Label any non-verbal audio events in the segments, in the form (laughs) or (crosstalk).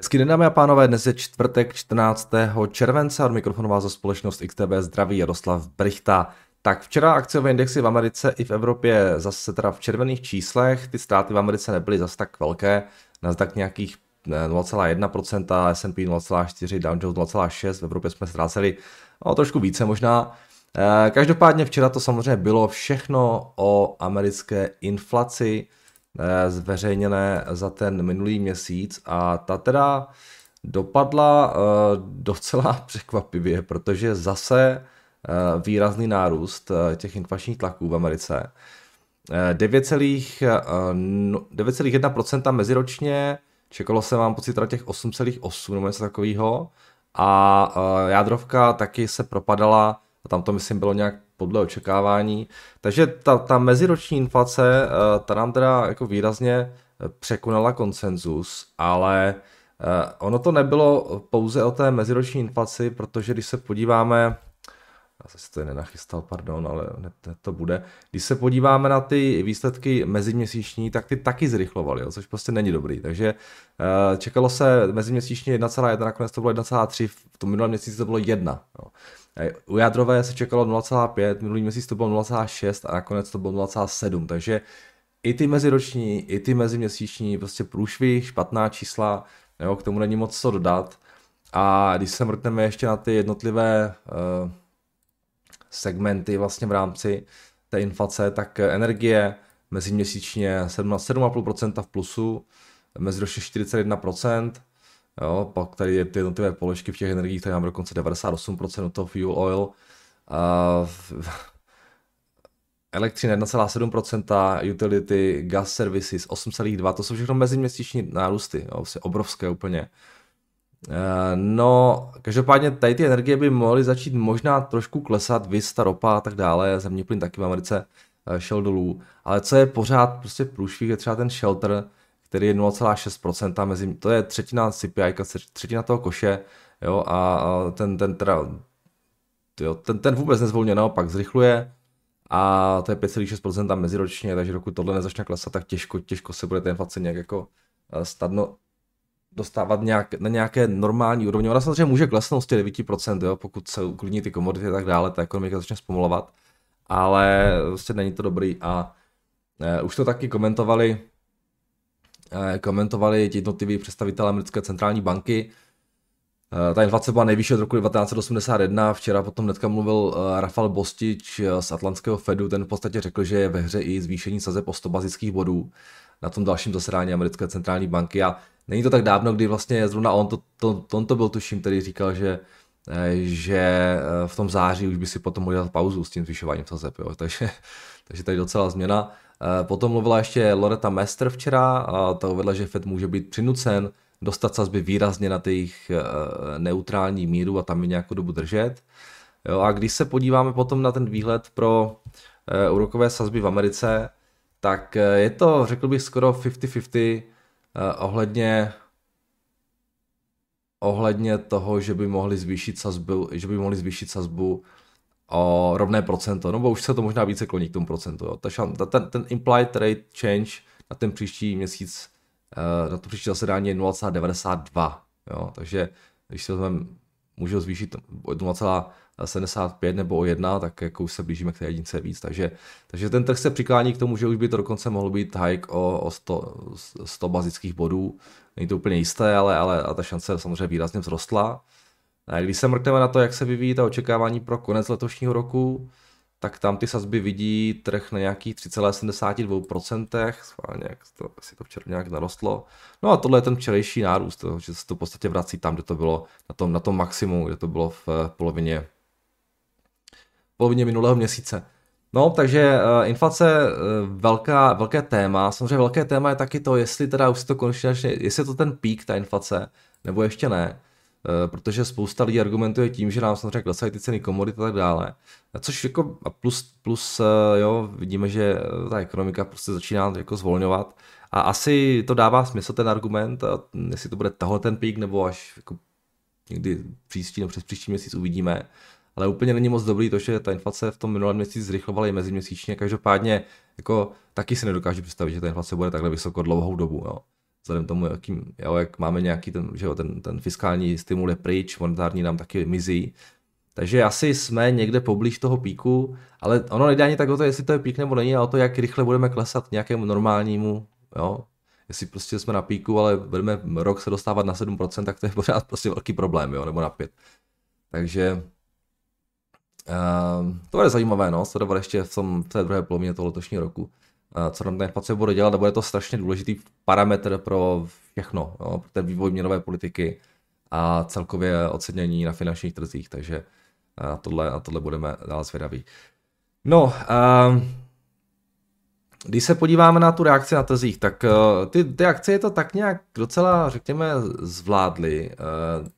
Hezký den dámy a pánové, dnes je čtvrtek 14. července od mikrofonu vás za společnost XTB zdraví Jaroslav Brichta. Tak včera akciové indexy v Americe i v Evropě zase teda v červených číslech, ty ztráty v Americe nebyly zase tak velké, Nasdaq nějakých 0,1%, S&P 0,4%, Dow Jones 0,6%, v Evropě jsme ztráceli no, trošku více možná. Eh, každopádně včera to samozřejmě bylo všechno o americké inflaci, zveřejněné za ten minulý měsíc a ta teda dopadla eh, docela (laughs) překvapivě, protože zase eh, výrazný nárůst těch inflačních tlaků v Americe. 9,1% no, meziročně, čekalo se mám pocit těch 8,8 nebo něco takového a jádrovka taky se propadala, tam to myslím bylo nějak podle očekávání. Takže ta, ta meziroční inflace, eh, ta nám teda jako výrazně eh, překonala konsenzus, ale eh, ono to nebylo pouze o té meziroční inflaci, protože když se podíváme, já se to nenachystal, pardon, ale to bude. Když se podíváme na ty výsledky meziměsíční, tak ty taky zrychlovaly, což prostě není dobrý. Takže čekalo se meziměsíčně 1,1, nakonec to bylo 1,3, v tom minulém měsíci to bylo 1. Jo. U jádrové se čekalo 0,5, minulý měsíc to bylo 0,6 a nakonec to bylo 0,7, takže i ty meziroční, i ty meziměsíční, prostě průšvih, špatná čísla, jo, k tomu není moc co dodat. A když se mrkneme ještě na ty jednotlivé uh, segmenty vlastně v rámci té inflace, tak energie meziměsíčně 7,5% v plusu, meziročně 41%, Jo, pak tady je ty jednotlivé položky v těch energiích, tady máme dokonce 98% toho fuel oil. Uh, elektřina 1,7%, utility, gas services 8,2%, to jsou všechno meziměsíční nárůsty, jo, vlastně obrovské úplně. Uh, no, každopádně tady ty energie by mohly začít možná trošku klesat, vysta, ropa a tak dále, zemní plyn taky v Americe uh, šel dolů, ale co je pořád prostě průšvih, je třeba ten shelter, který je 0,6%, mezi, to je třetina CPI, třetina toho koše, jo, a ten, ten teda, jo, ten, ten vůbec nezvolně naopak zrychluje, a to je 5,6% meziročně, takže dokud tohle nezačne klesat, tak těžko, těžko se bude ta inflace nějak jako eh, stadno dostávat nějak, na nějaké normální úrovni. Ona samozřejmě může klesnout z těch 9%, jo, pokud se uklidní ty komodity a tak dále, ta ekonomika začne zpomalovat, ale prostě není to dobrý a uh, už to taky komentovali Eh, komentovali ti jednotliví představitelé americké centrální banky. Eh, ta inflace byla nejvyšší od roku 1981, včera potom hnedka mluvil eh, Rafal Bostič z Atlantského Fedu, ten v podstatě řekl, že je ve hře i zvýšení sazeb po 100 bazických bodů na tom dalším zasedání americké centrální banky a není to tak dávno, kdy vlastně zrovna on to, to, to, on to byl tuším, který říkal, že že v tom září už by si potom mohl dát pauzu s tím zvyšováním sazeb, jo. (laughs) Takže, takže tady docela změna. Eh, potom mluvila ještě Loreta Mester včera a ta uvedla, že Fed může být přinucen dostat sazby výrazně na těch eh, neutrální míru a tam je nějakou dobu držet. Jo, a když se podíváme potom na ten výhled pro eh, úrokové sazby v Americe, tak je to, řekl bych, skoro 50-50 ohledně ohledně toho, že by mohli zvýšit sazbu, že by mohli zvýšit sazbu o rovné procento, nebo už se to možná více kloní k tomu procentu. Jo. Ta, ten, ten implied rate change na ten příští měsíc, eh, na to příští zasedání je 0,92. Jo. Takže když se vezmeme, může zvýšit o 0,75 nebo o 1, tak jako už se blížíme k té jedince víc. Takže, takže ten trh se přiklání k tomu, že už by to dokonce mohlo být hike o, o 100, 100 bazických bodů. Není to úplně jisté, ale, ale a ta šance samozřejmě výrazně vzrostla. A když se mrkneme na to, jak se vyvíjí ta očekávání pro konec letošního roku, tak tam ty sazby vidí trh na nějakých 3,72%, schválně, jak to, si to včera nějak narostlo. No a tohle je ten včerejší nárůst, že se to v podstatě vrací tam, kde to bylo na tom, na tom maximu, kde to bylo v eh, polovině, polovině minulého měsíce. No, takže uh, inflace uh, velká, velké téma. Samozřejmě velké téma je taky to, jestli teda už to konečně, jestli je to ten pík, ta inflace, nebo ještě ne. Eh, protože spousta lidí argumentuje tím, že nám samozřejmě klesají ty ceny komodit a tak dále. Což jako plus, plus eh, jo, vidíme, že eh, ta ekonomika prostě začíná jako zvolňovat. A asi to dává smysl ten argument, a jestli to bude tohle ten pík, nebo až jako někdy příští nebo přes příští měsíc uvidíme. Ale úplně není moc dobrý to, že ta inflace v tom minulém měsíci zrychlovala i meziměsíčně. Každopádně jako taky si nedokážu představit, že ta inflace bude takhle vysoko dlouhou dobu. Jo. Vzhledem tomu, jakým, jo, jak máme nějaký ten, že jo, ten, ten fiskální stimul je pryč, monetární nám taky mizí, takže asi jsme někde poblíž toho píku, ale ono nejde ani tak o to, jestli to je pík nebo není, ale o to, jak rychle budeme klesat k nějakému normálnímu, jo. Jestli prostě jsme na píku, ale budeme rok se dostávat na 7%, tak to je pořád prostě velký problém, jo, nebo na 5. Takže uh, to bude zajímavé, no, sledovat ještě v, tom, v té druhé polovině toho letošního roku, co nám ten inflace bude dělat a bude to strašně důležitý parametr pro všechno, jo, pro ten vývoj měnové politiky a celkově ocenění na finančních trzích, takže a tohle, a tohle budeme dál zvědaví. No, uh, když se podíváme na tu reakci na trzích, tak uh, ty, ty akcie to tak nějak docela, řekněme, zvládly.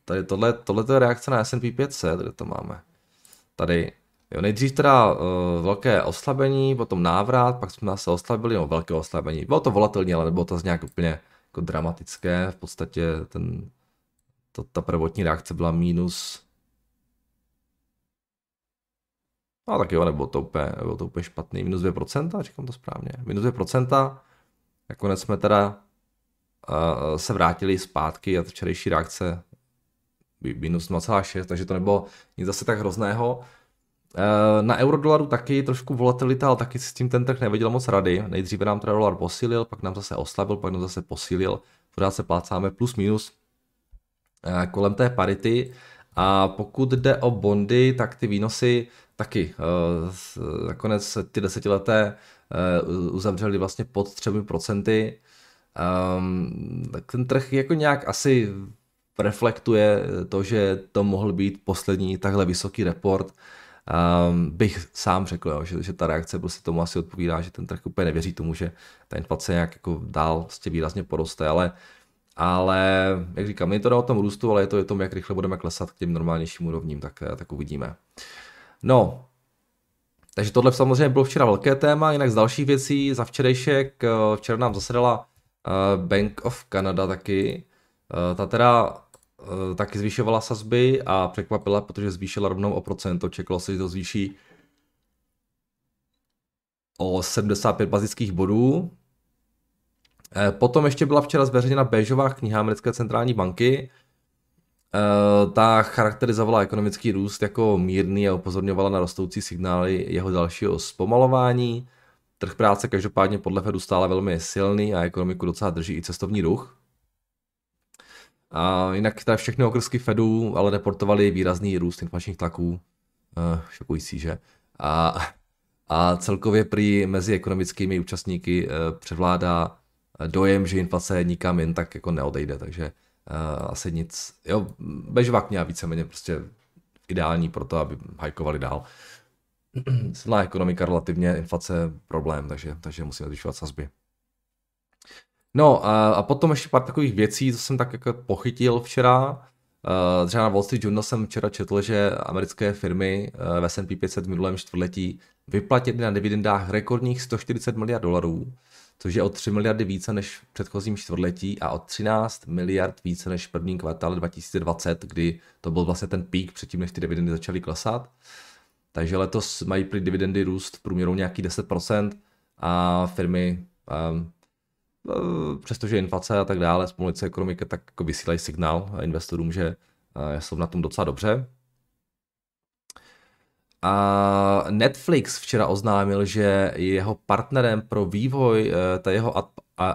Tady tohle, tohle je reakce na S&P 500, kde to máme. Tady, jo, nejdřív teda uh, velké oslabení, potom návrat, pak jsme se oslabili, no velké oslabení. Bylo to volatilní, ale nebylo to nějak úplně jako dramatické. V podstatě ten, to, ta prvotní reakce byla minus No tak jo, nebylo to úplně, nebylo to úplně špatný. Minus 2%, říkám to správně. Minus 2%. Nakonec jsme teda uh, se vrátili zpátky a včerejší reakce minus 0,6, takže to nebylo nic zase tak hrozného. Na eurodolaru taky trošku volatilita, ale taky s tím ten trh nevěděl moc rady. Nejdříve nám teda dolar posílil, pak nám zase oslabil, pak nám zase posílil. Pořád se plácáme plus minus kolem té parity. A pokud jde o bondy, tak ty výnosy taky uh, nakonec ty desetileté uzavřeli vlastně pod třemi procenty. Um, tak ten trh jako nějak asi reflektuje to, že to mohl být poslední takhle vysoký report. Um, bych sám řekl, jo, že, že ta reakce prostě tomu asi odpovídá, že ten trh úplně nevěří tomu, že ta inflace nějak jako dál prostě výrazně poroste, ale ale, jak říkám, je to o tom růstu, ale je to o tom, jak rychle budeme klesat k těm normálnějším úrovním, tak, tak uvidíme. No, takže tohle samozřejmě bylo včera velké téma, jinak z dalších věcí za včerejšek, eh, včera nám zasedala eh, Bank of Canada taky, eh, ta teda taky zvýšovala sazby a překvapila, protože zvýšila rovnou o procento, čekalo se, že to zvýší o 75 bazických bodů. Potom ještě byla včera zveřejněna béžová kniha americké centrální banky, Eh, ta charakterizovala ekonomický růst jako mírný a upozorňovala na rostoucí signály jeho dalšího zpomalování. Trh práce každopádně podle Fedu stále velmi silný a ekonomiku docela drží i cestovní ruch. A jinak teda všechny okrsky Fedu ale reportovali výrazný růst inflačních tlaků. Uh, šokující, že? A, a celkově prý mezi ekonomickými účastníky uh, převládá dojem, že inflace nikam jen tak jako neodejde, takže uh, asi nic, jo, bežová kniha víceméně prostě ideální pro to, aby hajkovali dál. (clears throat) Silná ekonomika, relativně inflace problém, takže, takže musíme zvyšovat sazby. No a, a potom ještě pár takových věcí, co jsem tak jako pochytil včera. Třeba na Wall Street Journal jsem včera četl, že americké firmy v S&P 500 v minulém čtvrtletí vyplatily na dividendách rekordních 140 miliard dolarů, což je o 3 miliardy více než v předchozím čtvrtletí a o 13 miliard více než v prvním kvartále 2020, kdy to byl vlastně ten pík předtím, než ty dividendy začaly klesat. Takže letos mají prý dividendy růst v průměru nějaký 10% a firmy, přestože inflace a tak dále, zpomalice ekonomika, tak jako vysílají signál investorům, že uh, jsou na tom docela dobře. A Netflix včera oznámil, že jeho partnerem pro vývoj eh, té jeho ad,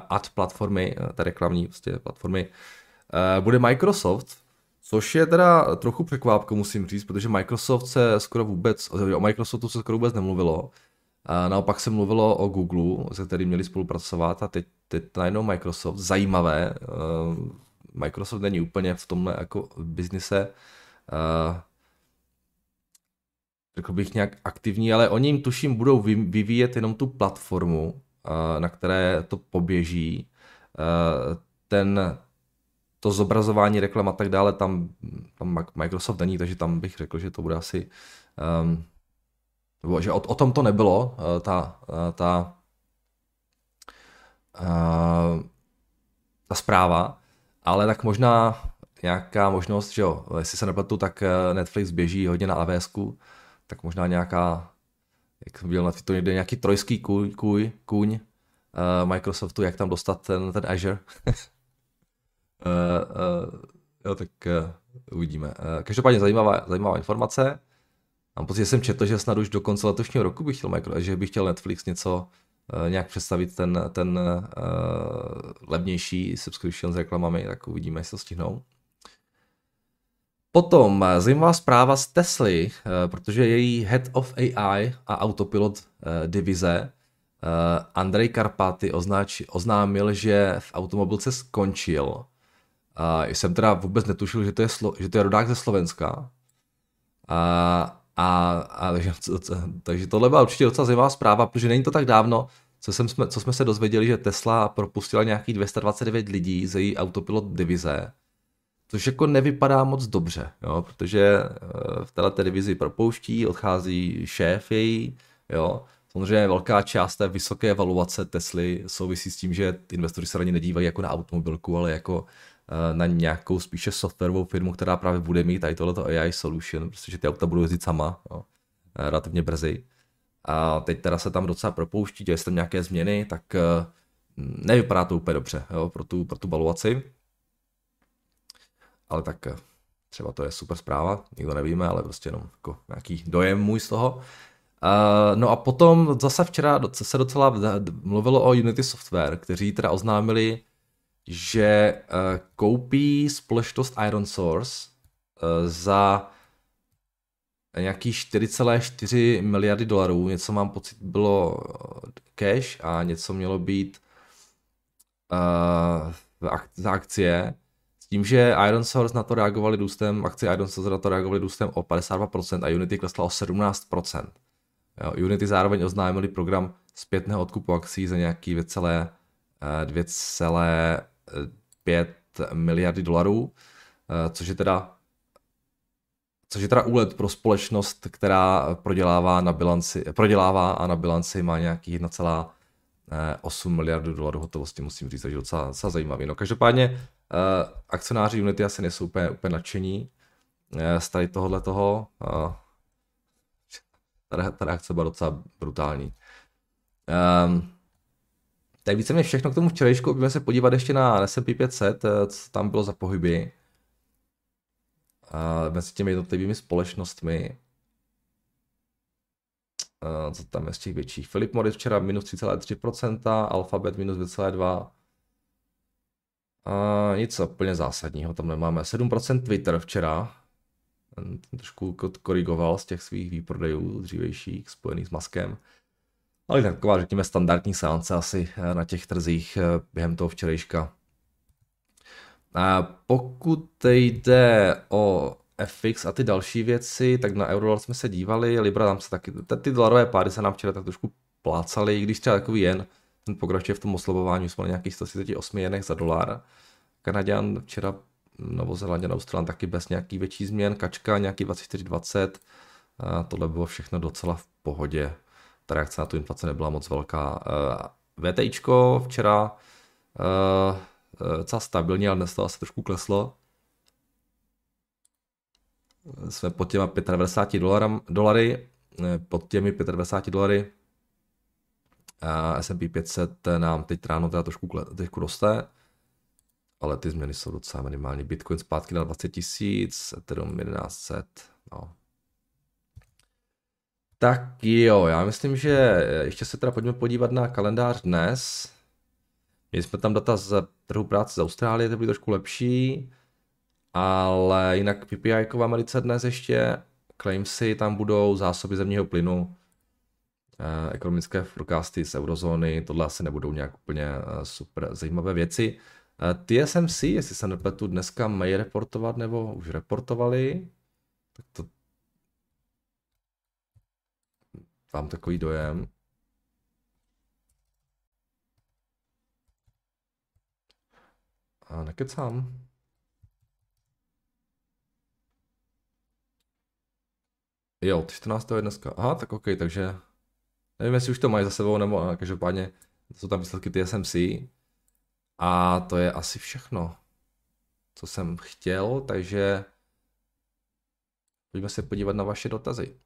ad platformy, eh, té reklamní vlastně platformy, eh, bude Microsoft, což je teda trochu překvápko, musím říct, protože Microsoft se skoro vůbec, o Microsoftu se skoro vůbec nemluvilo. A naopak se mluvilo o Google, se kterým měli spolupracovat a teď, teď najednou Microsoft, zajímavé, Microsoft není úplně v tomhle jako biznise, řekl bych nějak aktivní, ale oni jim tuším budou vyvíjet jenom tu platformu, eh, na které to poběží. Eh, ten, to zobrazování reklam a tak dále, tam, tam Microsoft není, takže tam bych řekl, že to bude asi, um, že o, o tom to nebylo, eh, ta, ta, uh, ta zpráva, ale tak možná nějaká možnost, že jo, jestli se nepletu, tak Netflix běží hodně na AWS, tak možná nějaká, jak jsem viděl na Twitteru někde, nějaký trojský kůj, kůj, kůň uh, Microsoftu, jak tam dostat ten, ten Azure. uh, (laughs) jo, tak uh, uvidíme. Uh, každopádně zajímavá, zajímavá informace. Mám pocit, že jsem četl, že snad už do konce letošního roku bych chtěl, Micro, že bych chtěl Netflix něco uh, nějak představit ten, ten uh, levnější subscription s reklamami, tak uvidíme, jestli to stihnou. Potom zajímavá zpráva z Tesly, protože její Head of AI a Autopilot divize Andrej Karpaty označ, oznámil, že v automobilce skončil. Jsem teda vůbec netušil, že to je, že to je rodák ze Slovenska. A, a, a takže, takže tohle byla určitě docela zajímavá zpráva, protože není to tak dávno, co, jsem, co jsme se dozvěděli, že Tesla propustila nějakých 229 lidí ze její autopilot divize, což jako nevypadá moc dobře, jo, protože eh, v této divizi propouští, odchází šéf její, jo, Samozřejmě velká část té vysoké evaluace Tesly souvisí s tím, že investoři se ani nedívají jako na automobilku, ale jako na nějakou spíše softwarovou firmu, která právě bude mít tady tohleto AI solution, protože ty auta budou jezdit sama, jo, eh, relativně brzy. A teď teda se tam docela propouští, dělají se tam nějaké změny, tak eh, nevypadá to úplně dobře jo, pro, tu, pro tu baluaci. Ale tak třeba to je super zpráva, nikdo nevíme, ale prostě jenom jako nějaký dojem můj z toho. Uh, no a potom zase včera se docela mluvilo o Unity Software, kteří teda oznámili, že uh, koupí společnost Iron Source uh, za nějaký 4,4 miliardy dolarů, něco mám pocit bylo eh, cash a něco mělo být uh, za akcie. S tím, že Iron Source na to reagovali růstem, akcie Iron Source na to reagovali růstem o 52% a Unity klesla o 17%. Jo, Unity zároveň oznámili program zpětného odkupu akcí za nějaký 2,5 5 miliardy dolarů, eh, což je teda což je teda úlet pro společnost, která prodělává, na bilanci, prodělává a na bilanci má nějaký 1,8 miliardu dolarů hotovosti, musím říct, takže docela, docela zajímavý. No každopádně uh, akcionáři Unity asi nejsou úplně, úplně nadšení uh, z tady tohohle toho. Uh, ta, ta reakce byla docela brutální. Um, tak víceméně všechno k tomu včerejšku, budeme se podívat ještě na S&P 500, eh, co tam bylo za pohyby. A mezi těmi jednotlivými společnostmi. A co tam je z těch větších? Philip Morris včera minus 3,3%, Alphabet minus 2,2%. A nic úplně zásadního tam nemáme. 7% Twitter včera. Ten trošku korigoval z těch svých výprodejů dřívejších spojených s Maskem. Ale taková, řekněme, standardní seance asi eh, na těch trzích eh, během toho včerejška. A pokud jde o FX a ty další věci, tak na Eurodolar jsme se dívali, Libra tam se taky, ty dolarové páry se nám včera tak trošku plácaly, i když třeba takový jen, ten pokračuje v tom oslovování, jsme nějakých 138 jenech za dolar. Kanaděn včera Novozelanděn, Australan taky bez nějaký větší změn, Kačka nějaký 24,20, a tohle bylo všechno docela v pohodě ta reakce na tu inflaci nebyla moc velká. Eh, VTIčko včera uh, docela stabilní, ale dnes to asi trošku kleslo. Jsme pod těma 95 dolarem, dolary, pod těmi 95 dolary. S&P 500 nám teď ráno teda trošku, trošku roste, ale ty změny jsou docela minimální. Bitcoin zpátky na 20 tisíc, Ethereum 1100, no, tak jo, já myslím, že ještě se teda pojďme podívat na kalendář dnes. Měli jsme tam data z trhu práce z Austrálie, to byly trošku lepší, ale jinak PPI v Americe dnes ještě, claimsy tam budou, zásoby zemního plynu, eh, ekonomické forecasty z eurozóny, tohle asi nebudou nějak úplně eh, super zajímavé věci. Eh, TSMC, jestli se nepletu, dneska mají reportovat nebo už reportovali, tak to Mám takový dojem. A nekecám. Jo, 14. je dneska. Aha, tak OK, takže nevím, jestli už to mají za sebou, nebo každopádně jsou tam výsledky TSMC. A to je asi všechno, co jsem chtěl, takže pojďme se podívat na vaše dotazy.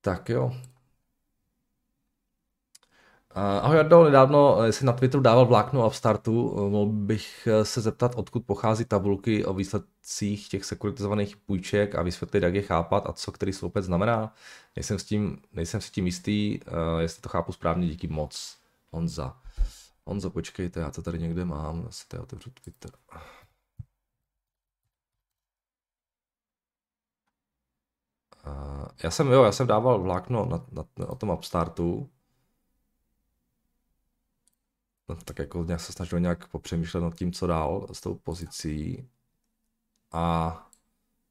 Tak jo. Ahoj Jardo, nedávno jsi na Twitteru dával vlákno Upstartu. Mohl bych se zeptat, odkud pochází tabulky o výsledcích těch sekuritizovaných půjček a vysvětlit, jak je chápat a co který sloupec znamená. Nejsem, s tím, nejsem si tím jistý, jestli to chápu správně, díky moc. Honza. Honzo, počkejte, já to tady někde mám, si tady otevřu Twitter. Já jsem, jo, já jsem dával vlákno na, na, na tom Upstartu. No, tak jako nějak se snažil nějak popřemýšlet nad tím, co dál s tou pozicí. A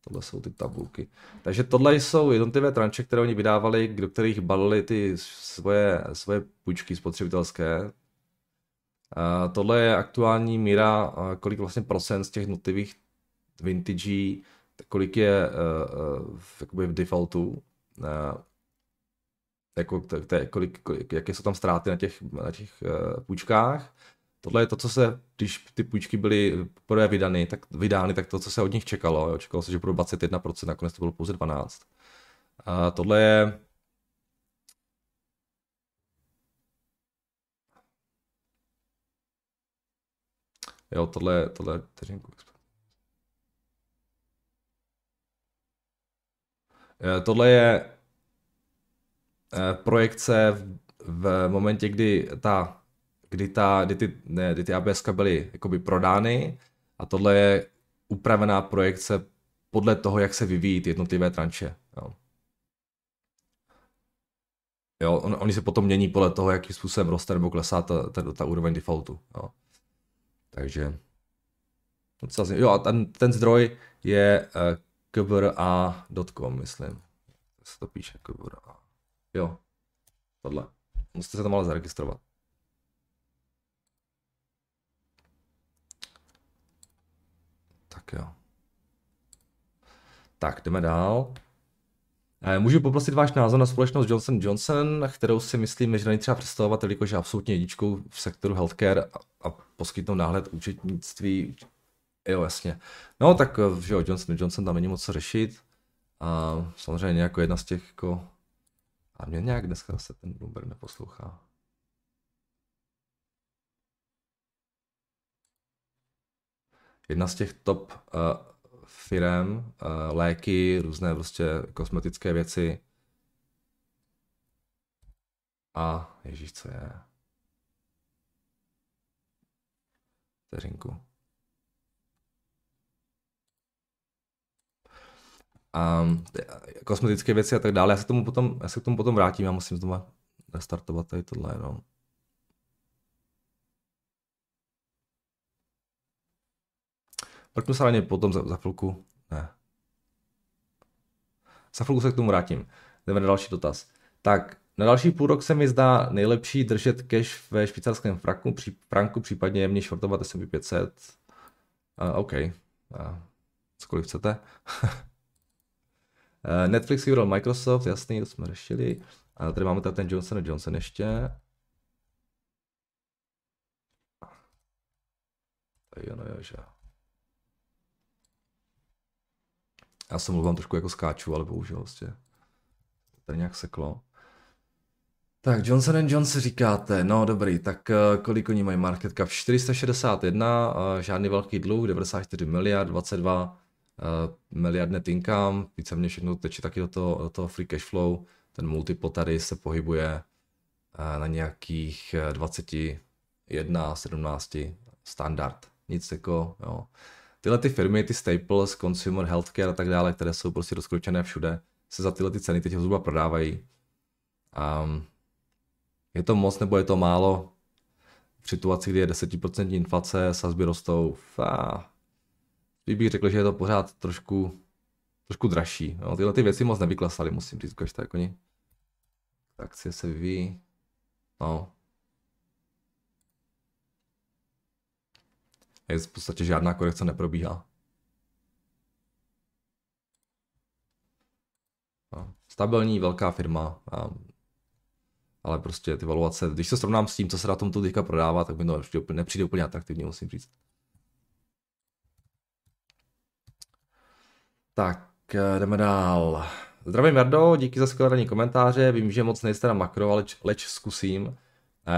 tohle jsou ty tabulky. Takže tohle jsou jednotlivé tranče, které oni vydávali, do kterých balili ty svoje, svoje půjčky spotřebitelské. A tohle je aktuální míra, kolik vlastně procent z těch jednotlivých vintage kolik je uh, uh, v defaultu, uh, jako t- t- kolik, kolik, jaké jsou tam ztráty na těch, na těch půjčkách. Tohle je to, co se, když ty půjčky byly poprvé vydány, tak, vydány, tak to, co se od nich čekalo. Jo. Čekalo se, že budou 21%, nakonec to bylo pouze 12%. A tohle je Jo, tohle, tohle, vteřinku, tohle je eh, projekce v, v momentě, kdy ta, kdy, ta, kdy ty, ne, kdy ty ABS byly jakoby prodány a tohle je upravená projekce podle toho, jak se vyvíjí ty jednotlivé tranče. Jo. Jo, on, oni se potom mění podle toho, jakým způsobem roste nebo klesá ta, ta, ta úroveň defaultu. Jo. Takže jo, a ten, ten zdroj je kvra.com, myslím. Se to píše kvra. Jo, tohle. Musíte se tam ale zaregistrovat. Tak jo. Tak, jdeme dál. Eh, můžu poprosit váš názor na společnost Johnson Johnson, kterou si myslím, že není třeba představovat, jelikož je absolutně jedničkou v sektoru healthcare a, a poskytnout náhled účetnictví Jo, jasně. No tak, eh, že jo, Johnson Johnson tam není moc co řešit. A samozřejmě jako jedna z těch jako... A mě nějak dneska se ten Bloomberg neposlouchá. Jedna z těch top uh, firm, uh, léky, různé prostě kosmetické věci. A ježíš, co je? Vteřinku. A kosmetické věci a tak dále. Já se, tomu potom, já se k tomu potom vrátím, já musím znovu restartovat tady tohle, no. Mrknu se na potom za, za chvilku. Ne. Za chvilku se k tomu vrátím. Jdeme na další dotaz. Tak, na další půl rok se mi zdá nejlepší držet cash ve švýcarském franku, pří, franku případně jemně shortovat S&P 500. Uh, OK. Uh, cokoliv chcete. (laughs) Eh, Netflix vybral Microsoft, jasný, to jsme řešili. A tady máme tady ten Johnson Johnson ještě. Tady ono je, že. Já jsem mluvám trošku jako skáču, ale bohužel vlastně tady nějak seklo. Tak Johnson Johnson říkáte, no dobrý, tak uh, kolik oni mají market cap? 461, uh, žádný velký dluh, 94 miliard, 22 uh, miliard net income, víceméně všechno teče taky do toho, do toho free cash flow, ten multiple tady se pohybuje uh, na nějakých 21, 17 standard, nic jako, jo. Tyhle ty firmy, ty staples, consumer, healthcare a tak dále, které jsou prostě rozkročené všude, se za tyhle ty ceny teď zhruba prodávají. Um, je to moc nebo je to málo? V situaci, kdy je 10% inflace, sazby rostou, fá, Spíš bych řekl, že je to pořád trošku, trošku dražší. No, tyhle ty věci moc nevyklesaly, musím říct, že tak oni. Akcie se vyvíjí. No. Je v podstatě žádná korekce neprobíhá. No. Stabilní, velká firma, a, ale prostě ty valuace, když se srovnám s tím, co se na tom tu teďka prodává, tak mi to nepřijde úplně atraktivně, musím říct. Tak, eh, jdeme dál. Zdravím Jardo, díky za skvělé komentáře. Vím, že moc nejste na makro, ale leč zkusím.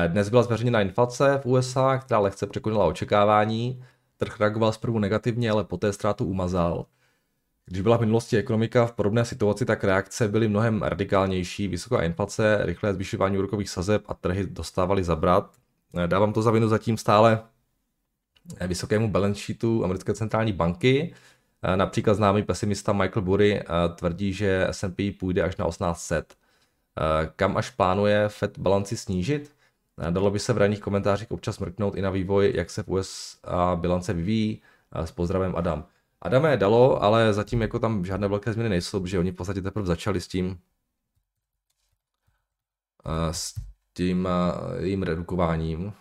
Dnes byla zveřejněna inflace v USA, která lehce překonala očekávání. Trh reagoval zprvu negativně, ale poté ztrátu umazal. Když byla v minulosti ekonomika v podobné situaci, tak reakce byly mnohem radikálnější. Vysoká inflace, rychlé zvyšování úrokových sazeb a trhy dostávaly zabrat. Dávám to za vinu zatím stále vysokému balance sheetu americké centrální banky. Například známý pesimista Michael Burry tvrdí, že S&P půjde až na 1800. Kam až plánuje Fed balanci snížit? Dalo by se v ranních komentářích občas mrknout i na vývoj, jak se v USA bilance vyvíjí. S pozdravem Adam. Adame dalo, ale zatím jako tam žádné velké změny nejsou, že oni v podstatě teprve začali s tím s tím jejím redukováním.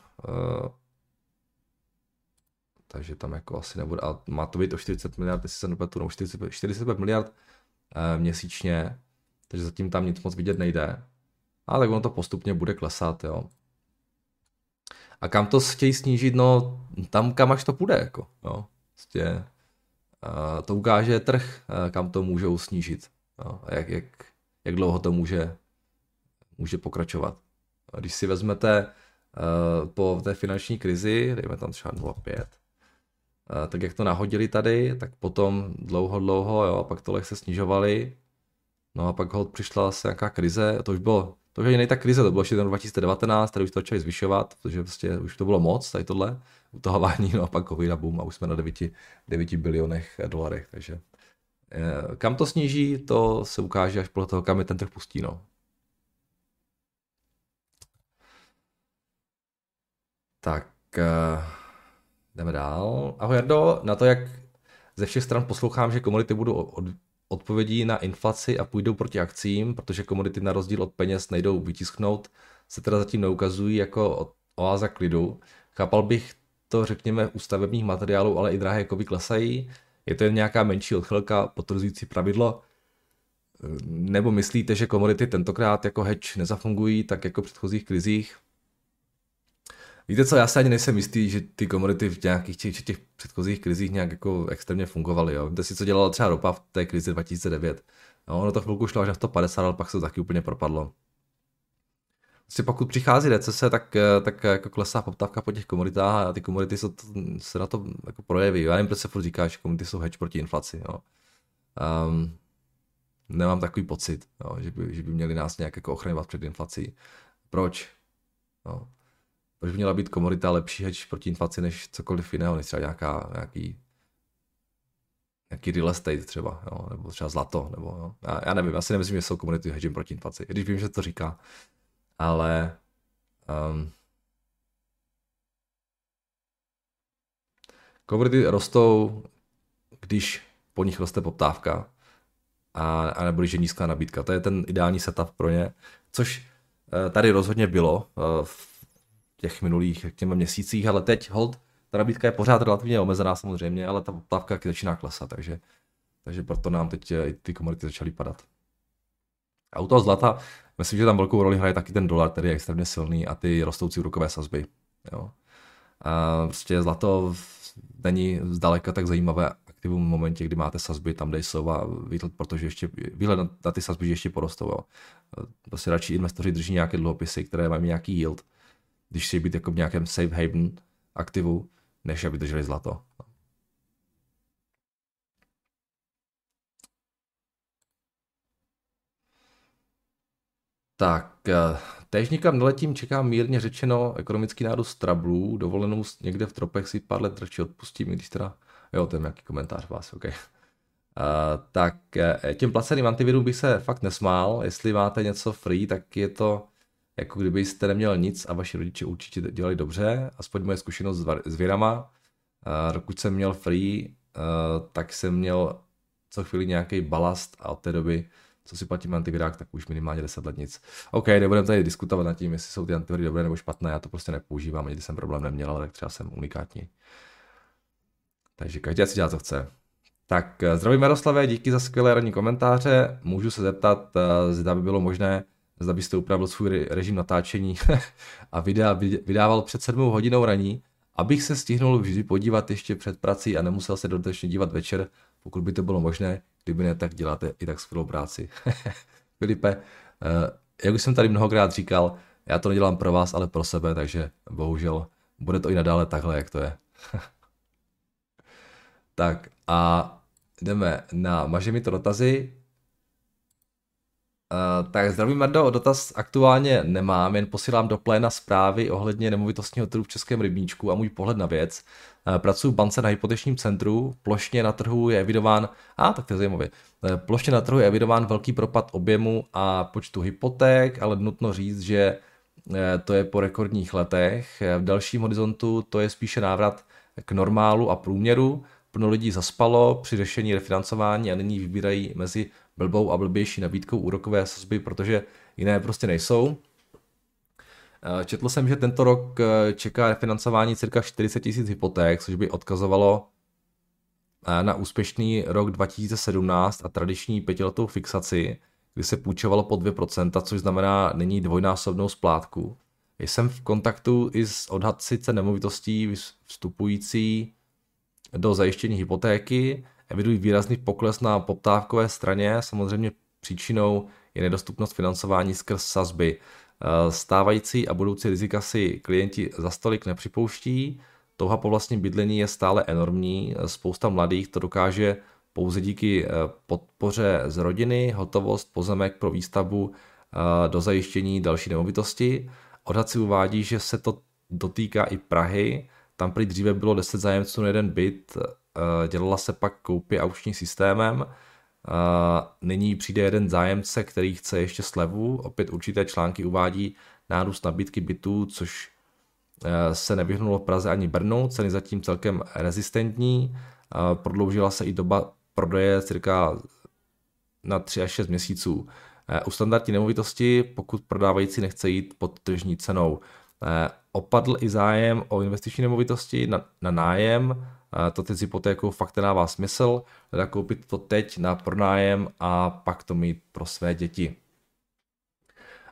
Takže tam jako asi nebude, a má to být o 40 miliard, jestli se nepletu, no 40, 45 miliard měsíčně, takže zatím tam nic moc vidět nejde. Ale tak ono to postupně bude klesat, jo. A kam to chtějí snížit, no tam kam až to půjde, jako, jo. Prostě, uh, to ukáže trh, uh, kam to můžou snížit. Jo. A jak, jak, jak dlouho to může, může pokračovat. A když si vezmete po té finanční krizi, dejme tam třeba 0,5, uh, tak jak to nahodili tady, tak potom dlouho, dlouho, jo, a pak tohle se snižovali, no a pak hold přišla se nějaká krize, to už bylo to už ani ta krize, to bylo ještě ten 2019, tady už to začali zvyšovat, protože prostě už to bylo moc, tady tohle utahování, no a pak covid a boom a už jsme na 9, 9 bilionech dolarech, takže eh, kam to sníží, to se ukáže až podle toho, kam je ten trh pustí, no. Tak, uh, jdeme dál. Ahoj Jardo, na to, jak ze všech stran poslouchám, že komunity budou od, odpovědí na inflaci a půjdou proti akcím, protože komodity na rozdíl od peněz nejdou vytisknout, se teda zatím neukazují jako oáza klidu. Chápal bych to, řekněme, u stavebních materiálů, ale i drahé kovy klesají. Je to jen nějaká menší odchylka potvrzující pravidlo? Nebo myslíte, že komodity tentokrát jako hedge nezafungují tak jako v předchozích krizích? Víte co, já se ani nejsem jistý, že ty komodity v nějakých těch, těch předchozích krizích nějak jako extrémně fungovaly. Jo. Víte si, co dělala třeba ropa v té krizi 2009. No, ono to chvilku šlo až na 150, ale pak se to taky úplně propadlo. Vlastně pokud přichází recese, tak, eh, tak jako klesá poptávka po těch komoditách a ty komodity se, se na to jako projeví. Já nevím, proč se furt říká, že komodity jsou hedge proti inflaci. Jo. Um, nemám takový pocit, jo, že, by, že by měli nás nějak jako ochraňovat před inflací. Proč? No. Proč by měla být komodita lepší hedge proti inflaci než cokoliv jiného, než třeba nějaká, nějaký, nějaký real estate třeba, jo, nebo třeba zlato, nebo jo. Já, já nevím, asi nemyslím, že jsou komodity hedging proti inflaci, když vím, že to říká, ale um, komodity rostou, když po nich roste poptávka a, a nebo když je nízká nabídka. To je ten ideální setup pro ně, což eh, tady rozhodně bylo eh, v těch minulých těma měsících, ale teď hold, ta nabídka je pořád relativně omezená samozřejmě, ale ta poptávka začíná klesat, takže, takže proto nám teď i ty komodity začaly padat. A u toho zlata, myslím, že tam velkou roli hraje taky ten dolar, který je extrémně silný a ty rostoucí úrokové sazby. Jo. A prostě zlato není zdaleka tak zajímavé aktivum v momentě, kdy máte sazby tam, kde jsou a výhled, protože ještě, výhled na ty sazby ještě porostou. Jo. Prostě radši investoři drží nějaké dluhopisy, které mají nějaký yield, když chtějí být jako v nějakém safe haven aktivu, než aby drželi zlato. Tak, eh, též nikam neletím, čekám mírně řečeno ekonomický nárůst trablů, dovolenou někde v tropech si pár let radši odpustím, když teda, jo, to je nějaký komentář vás, ok. Uh, tak eh, těm placeným antivirům bych se fakt nesmál, jestli máte něco free, tak je to jako kdybyste neměl nic a vaši rodiče určitě dělali dobře, aspoň moje zkušenost s věrama. Dokud jsem měl free, tak jsem měl co chvíli nějaký balast a od té doby, co si platím antivirák, tak už minimálně 10 let nic. OK, nebudeme tady diskutovat nad tím, jestli jsou ty antiviry dobré nebo špatné, já to prostě nepoužívám, nikdy jsem problém neměl, ale tak třeba jsem unikátní. Takže každý si dělá, co chce. Tak zdravím Jaroslave, díky za skvělé ranní komentáře. Můžu se zeptat, zda by bylo možné zda byste upravil svůj režim natáčení (laughs) a videa vydával před 7 hodinou raní, abych se stihnul vždy podívat ještě před prací a nemusel se dodatečně dívat večer, pokud by to bylo možné, kdyby ne, tak děláte i tak skvělou práci. (laughs) Filipe, eh, jak už jsem tady mnohokrát říkal, Já to nedělám pro vás, ale pro sebe, takže bohužel bude to i nadále takhle, jak to je. (laughs) tak a jdeme na maže mi to dotazy. Uh, tak zdravím Mardo, dotaz aktuálně nemám, jen posílám do pléna zprávy ohledně nemovitostního trhu v Českém rybníčku a můj pohled na věc. Uh, pracuji v bance na hypotečním centru, plošně na trhu je evidován, a tak to je zajímavé, uh, plošně na trhu je evidován velký propad objemu a počtu hypoték, ale nutno říct, že to je po rekordních letech. V dalším horizontu to je spíše návrat k normálu a průměru. Plno lidí zaspalo při řešení refinancování a nyní vybírají mezi blbou a blbější nabídkou úrokové sazby, protože jiné prostě nejsou. Eh, četl jsem, že tento rok eh, čeká refinancování cirka 40 000 hypoték, což by odkazovalo eh, na úspěšný rok 2017 a tradiční pětiletou fixaci, kdy se půjčovalo po 2%, což znamená nyní dvojnásobnou splátku. Jsem v kontaktu i s odhadci nemovitostí vstupující do zajištění hypotéky, evidují výrazný pokles na poptávkové straně, samozřejmě příčinou je nedostupnost financování skrz sazby. Eh, stávající a budoucí rizika si klienti za stolik nepřipouští, touha po vlastním bydlení je stále enormní, spousta mladých to dokáže pouze díky eh, podpoře z rodiny, hotovost, pozemek pro výstavbu eh, do zajištění další nemovitosti. Odhad si uvádí, že se to dotýká i Prahy, tam prý dříve bylo 10 zájemců na jeden byt, dělala se pak koupě aučním systémem, nyní přijde jeden zájemce, který chce ještě slevu, opět určité články uvádí nárůst nabídky bytů, což se nevyhnulo v Praze ani Brnu, ceny zatím celkem rezistentní, prodloužila se i doba prodeje cirka na 3 až 6 měsíců. U standardní nemovitosti, pokud prodávající nechce jít pod tržní cenou, opadl i zájem o investiční nemovitosti na, na nájem, to teď s hypotékou fakt nedává smysl, teda koupit to teď na pronájem a pak to mít pro své děti.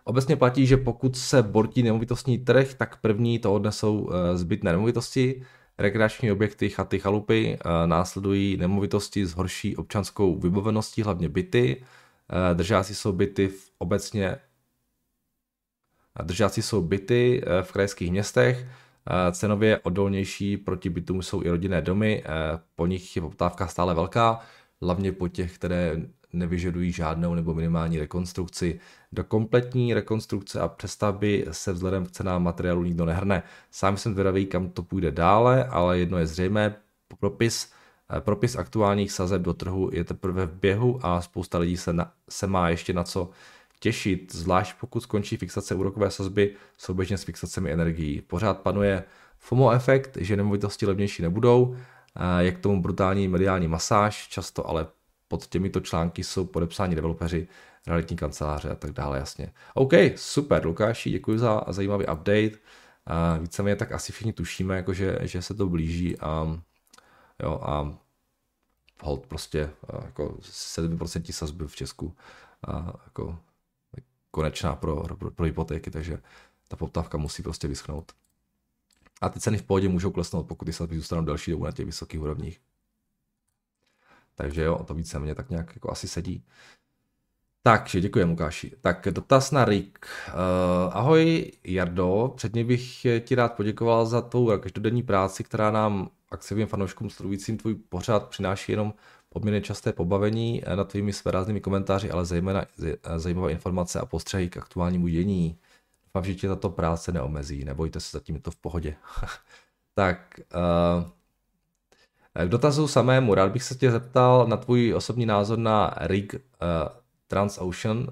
Obecně platí, že pokud se bortí nemovitostní trh, tak první to odnesou e, zbytné nemovitosti, rekreační objekty, chaty, chalupy, e, následují nemovitosti s horší občanskou vybaveností, hlavně byty, e, držáci jsou byty v obecně Držáci jsou byty eh, v krajských městech, eh, cenově odolnější proti bytům jsou i rodinné domy, eh, po nich je poptávka stále velká, hlavně po těch, které nevyžadují žádnou nebo minimální rekonstrukci. Do kompletní rekonstrukce a přestavby se vzhledem k cenám materiálu nikdo nehrne. Sám jsem zvědavý, kam to půjde dále, ale jedno je zřejmé, propis, propis aktuálních sazeb do trhu je teprve v běhu a spousta lidí se, na, se má ještě na co těšit, zvlášť pokud skončí fixace úrokové sazby souběžně s fixacemi energií. Pořád panuje FOMO efekt, že nemovitosti levnější nebudou, je k tomu brutální mediální masáž, často ale pod těmito články jsou podepsáni developeři, realitní kanceláře a tak dále, jasně. OK, super, Lukáši, děkuji za zajímavý update. Víceméně tak asi všichni tušíme, jako že, že se to blíží a, jo, a hold prostě jako 7% sazby v Česku a jako konečná pro, pro, pro hypotéky, takže ta poptávka musí prostě vyschnout. A ty ceny v pohodě můžou klesnout, pokud ty sazby zůstanou další dobu na těch vysokých úrovních. Takže jo, to více mě tak nějak jako asi sedí. Takže děkuji Lukáši. Tak dotaz na Rick. Uh, ahoj Jardo, předně bych ti rád poděkoval za tvou každodenní práci, která nám aktivním fanouškům sledujícím tvůj pořád přináší jenom poměrně časté pobavení eh, nad tvými svéráznými komentáři, ale zejména eh, zajímavé informace a postřehy k aktuálnímu dění. Doufám, že tě tato práce neomezí, nebojte se, zatím je to v pohodě. (laughs) tak, uh, k dotazu samému, rád bych se tě zeptal na tvůj osobní názor na rig uh, Transocean. Uh,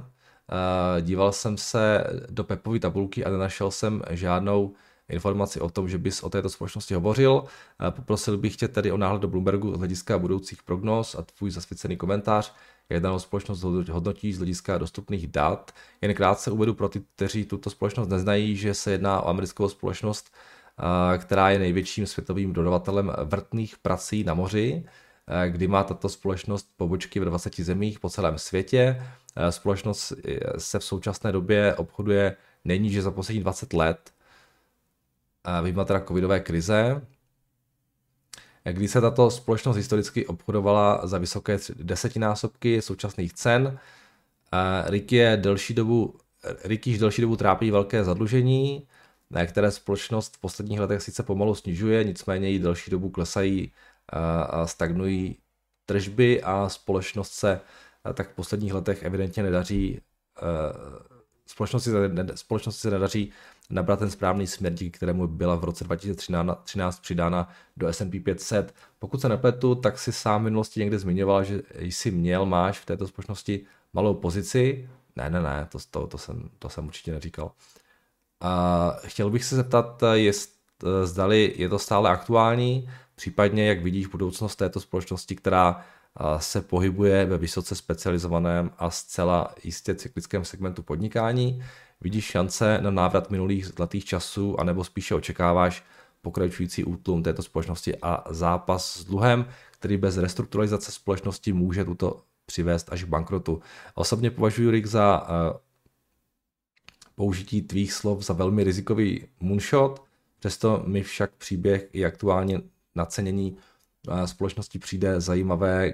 díval jsem se do Pepovy tabulky a nenašel jsem žádnou informaci o tom, že bys o této společnosti hovořil. Poprosil bych tě tedy o náhled do Bloombergu z hlediska budoucích prognóz a tvůj zasvěcený komentář, jak danou společnost hodnotí z hlediska dostupných dat. Jen krátce uvedu pro ty, kteří tuto společnost neznají, že se jedná o americkou společnost, která je největším světovým dodavatelem vrtných prací na moři, kdy má tato společnost pobočky v 20 zemích po celém světě. Společnost se v současné době obchoduje nejníže za poslední 20 let vyjma teda covidové krize, kdy se tato společnost historicky obchodovala za vysoké desetinásobky současných cen. Rick je delší dobu Rick již delší dobu trápí velké zadlužení, které společnost v posledních letech sice pomalu snižuje, nicméně jí delší dobu klesají a stagnují tržby a společnost se tak v posledních letech evidentně nedaří společnosti, společnosti se nedaří nabrat ten správný směr, díky kterému byla v roce 2013 přidána do S&P 500. Pokud se nepletu, tak si sám v minulosti někde zmiňoval, že jsi měl, máš v této společnosti malou pozici. Ne, ne, ne, to, to, to, jsem, to jsem určitě neříkal. A chtěl bych se zeptat, jest, zdali je to stále aktuální, případně jak vidíš budoucnost této společnosti, která se pohybuje ve vysoce specializovaném a zcela jistě cyklickém segmentu podnikání. Vidíš šance na návrat minulých zlatých časů, anebo spíše očekáváš pokračující útlum této společnosti a zápas s dluhem, který bez restrukturalizace společnosti může tuto přivést až k bankrotu. Osobně považuji Rick za uh, použití tvých slov za velmi rizikový moonshot, přesto mi však příběh i aktuálně nacenění společnosti přijde zajímavé,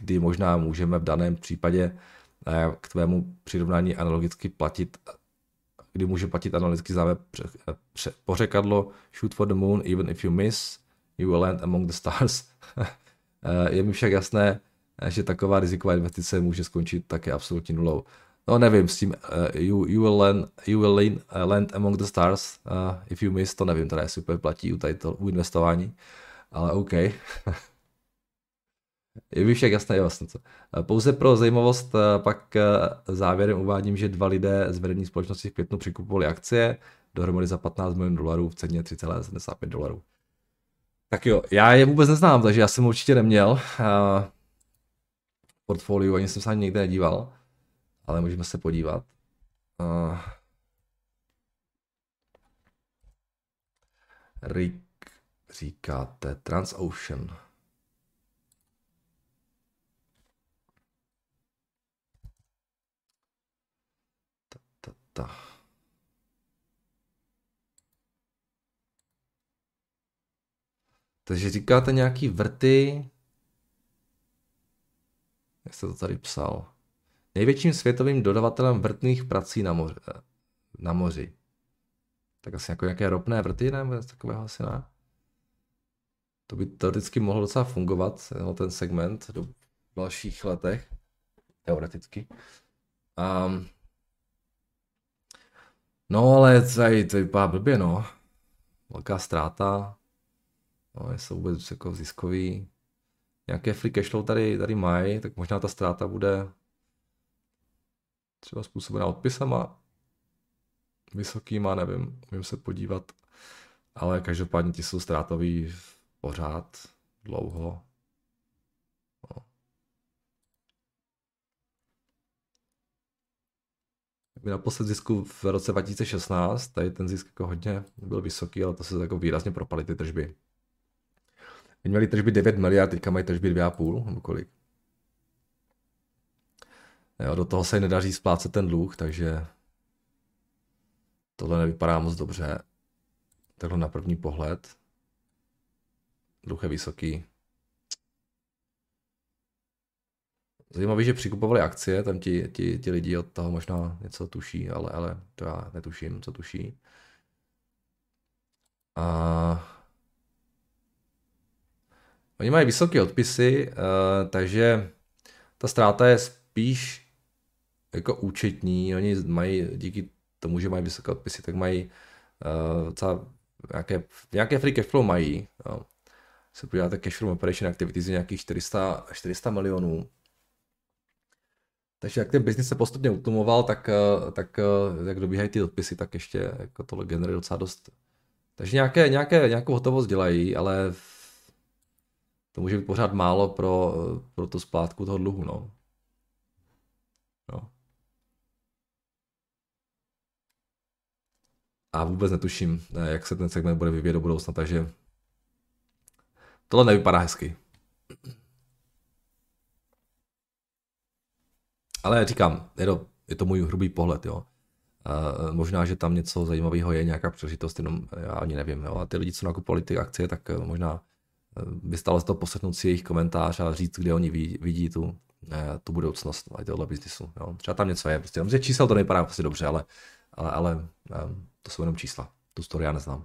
kdy možná můžeme v daném případě eh, k tvému přirovnání analogicky platit, kdy může platit analogicky známé pořekadlo shoot for the moon, even if you miss, you will land among the stars. (laughs) Eh, je mi však jasné, eh, že taková riziková investice může skončit také absolutní nulou. No nevím, s tím uh, you, you will, land, you will land, uh, land among the stars, uh, if you miss, to nevím, teda jestli úplně platí u, tady to, u investování ale OK. (laughs) Je mi však jasné, vlastně co. Pouze pro zajímavost eh, pak eh, závěrem uvádím, že dva lidé z vedení společnosti v květnu přikupovali akcie dohromady za 15 milionů dolarů v ceně 3,75 dolarů. Tak jo, já je vůbec neznám, takže já jsem určitě neměl uh, portfolio, ani jsem se ani někde nedíval, ale můžeme se podívat. Rick říkáte Transocean. Ta, ta. Takže říkáte nějaký vrty. Jak jste to tady psal? Největším světovým dodavatelem vrtných prací na moři. Na moři. Tak asi jako nějaké ropné vrty, nebo takového asi ne? to by teoreticky mohlo docela fungovat, ten segment do dalších letech, teoreticky. Um, no ale tady to vypadá blbě, no. Velká ztráta, no, jestli vůbec jako ziskový. Nějaké free cashflow tady, tady mají, tak možná ta ztráta bude třeba způsobená odpisama vysokýma, nevím, můžeme se podívat. Ale každopádně ti jsou ztrátový pořád dlouho. My naposled zisku v roce 2016, tady ten zisk jako hodně byl vysoký, ale to se jako výrazně propaly ty tržby. Oni měli tržby 9 miliard, teďka mají tržby 2,5 nebo kolik. Jo, do toho se nedaří splácet ten dluh, takže tohle nevypadá moc dobře. Takhle na první pohled. Dluh je vysoký. Zajímavé, že přikupovali akcie, tam ti, ti, ti lidi od toho možná něco tuší, ale, ale to já netuším, co tuší. A... Oni mají vysoké odpisy, uh, takže ta ztráta je spíš jako účetní. Oni mají, díky tomu, že mají vysoké odpisy, tak mají uh, docela nějaké, nějaké free cash flow mají. Jo se podíváte cash from operation activities je nějakých 400, 400 milionů. Takže jak ten biznis se postupně utlumoval, tak, eh, tak eh, jak dobíhají ty odpisy, tak ještě jako tohle generuje docela dost. Takže nějaké, nějaké, nějakou hotovost dělají, ale to může být pořád málo pro, pro tu splátku toho dluhu. No. No. A vůbec netuším, eh, jak se ten segment bude vyvíjet do budoucna, takže Tohle nevypadá hezky. Ale říkám, je to, je to můj hrubý pohled, jo. Uh, možná, že tam něco zajímavého je, nějaká příležitost, jenom já ani nevím. Jo. A ty lidi, co nakupovali ty akcie, tak uh, možná uh, by stalo z toho poslechnout si jejich komentář a říct, kde oni vidí, vidí tu, tu budoucnost tohle biznisu. Jo. Třeba tam něco je, prostě, že čísel to nevypadá prostě dobře, ale, ale, ale to jsou jenom čísla. Tu story já neznám.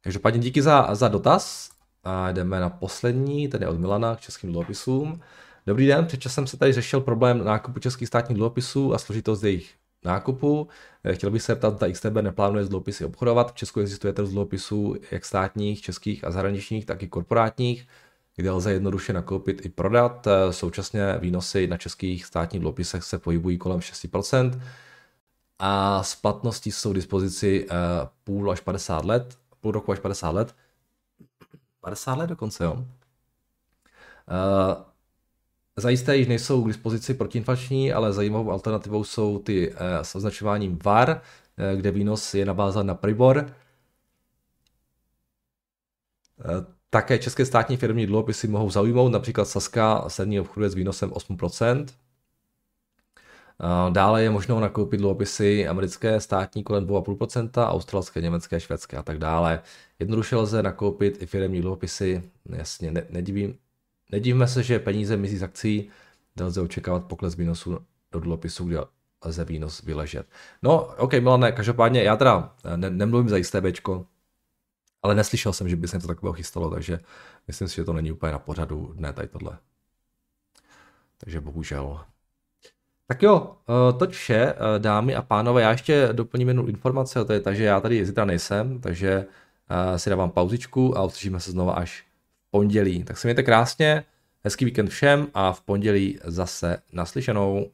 Každopádně díky za, za dotaz. A jdeme na poslední, tedy od Milana k českým dluhopisům. Dobrý den, před časem se tady řešil problém nákupu českých státních dluhopisů a složitost jejich nákupu. Eh, chtěl bych se ptat, zda XTB neplánuje z dluhopisy obchodovat. V Česku existuje trh dluhopisů jak státních, českých a zahraničních, tak i korporátních, kde lze jednoduše nakoupit i prodat. Eh, současně výnosy na českých státních dluhopisech se pohybují kolem 6% a splatnosti jsou k dispozici eh, půl až 50 let, půl roku až 50 let. 50 let dokonce, jo. Zajisté již nejsou k dispozici protiinflační, ale zajímavou alternativou jsou ty eh, s označováním VAR, eh, kde výnos je navázán na Pribor. Eh, také české státní firmní dluhopisy mohou zaujmout, například Saska se ní obchoduje s výnosem 8%. Dále je možno nakoupit dluhopisy americké státní kolem 2,5%, australské, německé, švédské a tak dále. Jednoduše lze nakoupit i firmní dluhopisy, jasně, ne, nedivím, Nedívme se, že peníze mizí z akcí, kde lze očekávat pokles výnosu do dluhopisu, kde lze výnos vyležet. No, OK, Milane, každopádně já teda ne, nemluvím za Bčko, ale neslyšel jsem, že by se něco takového chystalo, takže myslím si, že to není úplně na pořadu dne tady tohle. Takže bohužel. Tak jo, eh, toť vše, eh, dámy a pánové. Já ještě doplním jednu informaci, takže já tady zítra nejsem, takže eh, si dávám pauzičku a uslyšíme se znova až pondělí. Tak se mějte krásně, hezký víkend všem a v pondělí zase naslyšenou.